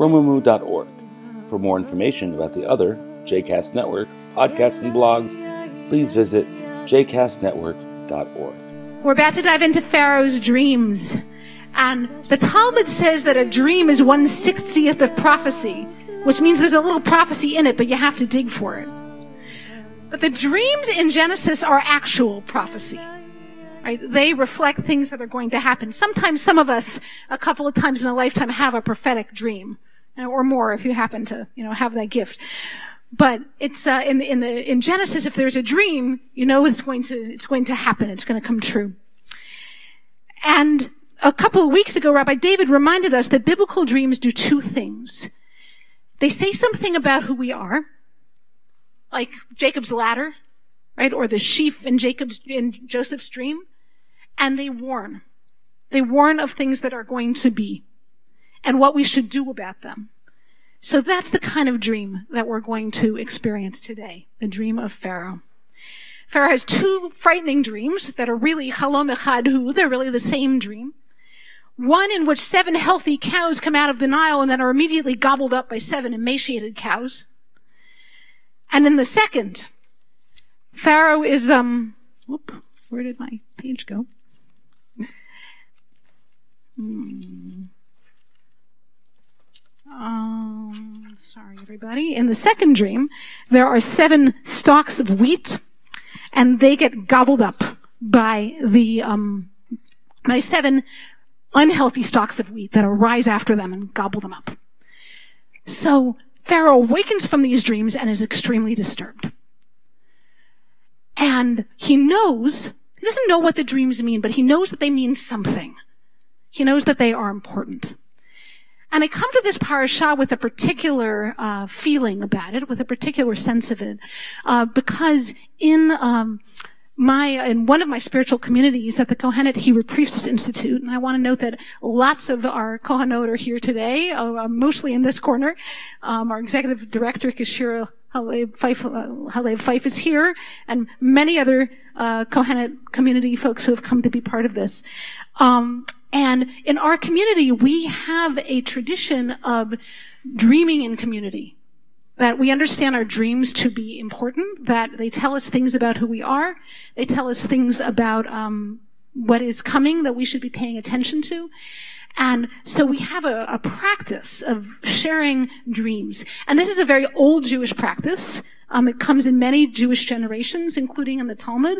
romemu.org. For more information about the other JCast Network podcasts and blogs, please visit jcastnetwork.org. We're about to dive into Pharaoh's dreams. And the Talmud says that a dream is one sixtieth of prophecy, which means there's a little prophecy in it, but you have to dig for it. But the dreams in Genesis are actual prophecy. Right? They reflect things that are going to happen. Sometimes some of us, a couple of times in a lifetime, have a prophetic dream, or more if you happen to, you know, have that gift. But it's uh, in in the in Genesis, if there's a dream, you know it's going to it's going to happen. It's going to come true. And a couple of weeks ago, Rabbi David reminded us that biblical dreams do two things. They say something about who we are, like Jacob's ladder, right? Or the sheaf in Jacob's, in Joseph's dream. And they warn. They warn of things that are going to be and what we should do about them. So that's the kind of dream that we're going to experience today. The dream of Pharaoh. Pharaoh has two frightening dreams that are really halom echadhu. They're really the same dream. One in which seven healthy cows come out of the Nile and then are immediately gobbled up by seven emaciated cows. And in the second, Pharaoh is, um, whoop, where did my page go? Hmm. Um, sorry, everybody. In the second dream, there are seven stalks of wheat, and they get gobbled up by the um, by seven unhealthy stalks of wheat that arise after them and gobble them up. So Pharaoh awakens from these dreams and is extremely disturbed. And he knows, he doesn't know what the dreams mean, but he knows that they mean something. He knows that they are important. And I come to this parasha with a particular uh, feeling about it, with a particular sense of it, uh, because in um, my in one of my spiritual communities at the Kohenet Hebrew Priestess Institute, and I want to note that lots of our Kohanot are here today, uh, mostly in this corner. Um, our executive director Fife, uh, Halev Fife is here, and many other uh, Kohenet community folks who have come to be part of this. Um, and in our community, we have a tradition of dreaming in community. That we understand our dreams to be important, that they tell us things about who we are, they tell us things about um, what is coming that we should be paying attention to. And so we have a, a, practice of sharing dreams. And this is a very old Jewish practice. Um, it comes in many Jewish generations, including in the Talmud.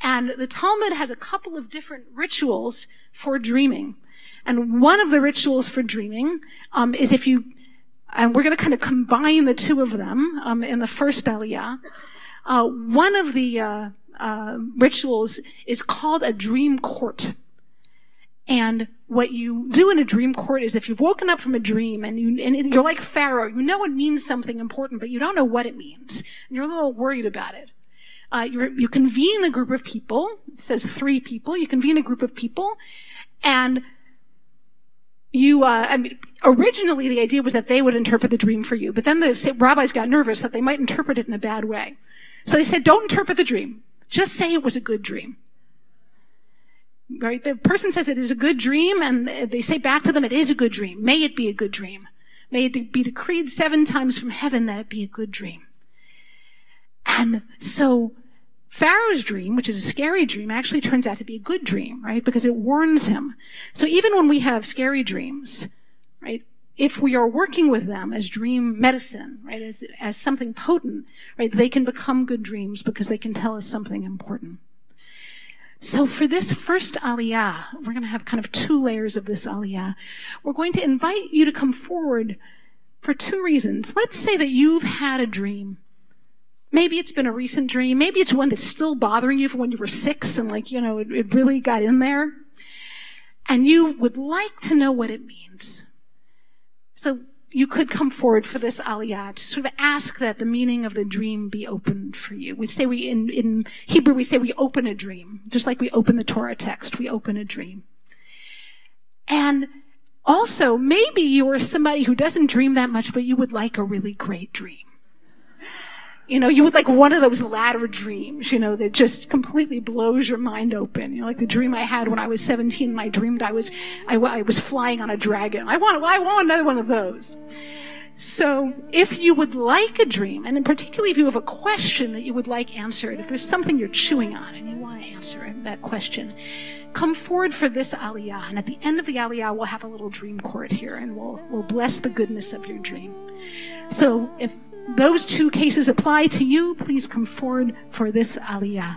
And the Talmud has a couple of different rituals for dreaming. And one of the rituals for dreaming um, is if you, and we're going to kind of combine the two of them um, in the first aliyah. Uh, one of the uh, uh, rituals is called a dream court. And what you do in a dream court is if you've woken up from a dream and, you, and you're like Pharaoh, you know it means something important, but you don't know what it means. And you're a little worried about it. Uh, you convene a group of people. It says three people. You convene a group of people, and you. Uh, I mean, originally the idea was that they would interpret the dream for you, but then the rabbis got nervous that they might interpret it in a bad way, so they said, "Don't interpret the dream. Just say it was a good dream." Right? The person says it is a good dream, and they say back to them, "It is a good dream. May it be a good dream. May it be decreed seven times from heaven that it be a good dream." And so Pharaoh's dream, which is a scary dream, actually turns out to be a good dream, right? Because it warns him. So even when we have scary dreams, right? If we are working with them as dream medicine, right, as, as something potent, right, they can become good dreams because they can tell us something important. So for this first aliyah, we're going to have kind of two layers of this aliyah. We're going to invite you to come forward for two reasons. Let's say that you've had a dream Maybe it's been a recent dream. Maybe it's one that's still bothering you from when you were six and like, you know, it, it really got in there. And you would like to know what it means. So you could come forward for this aliyah to sort of ask that the meaning of the dream be opened for you. We say we, in, in Hebrew, we say we open a dream, just like we open the Torah text, we open a dream. And also, maybe you're somebody who doesn't dream that much, but you would like a really great dream. You know, you would like one of those ladder dreams, you know, that just completely blows your mind open. You know, like the dream I had when I was 17, and I dreamed I was, I, I was flying on a dragon. I want, I want another one of those. So if you would like a dream, and particularly if you have a question that you would like answered, if there's something you're chewing on and you want to answer that question, come forward for this aliyah. And at the end of the aliyah, we'll have a little dream court here and we'll, we'll bless the goodness of your dream. So if those two cases apply to you, please come forward for this aliyah.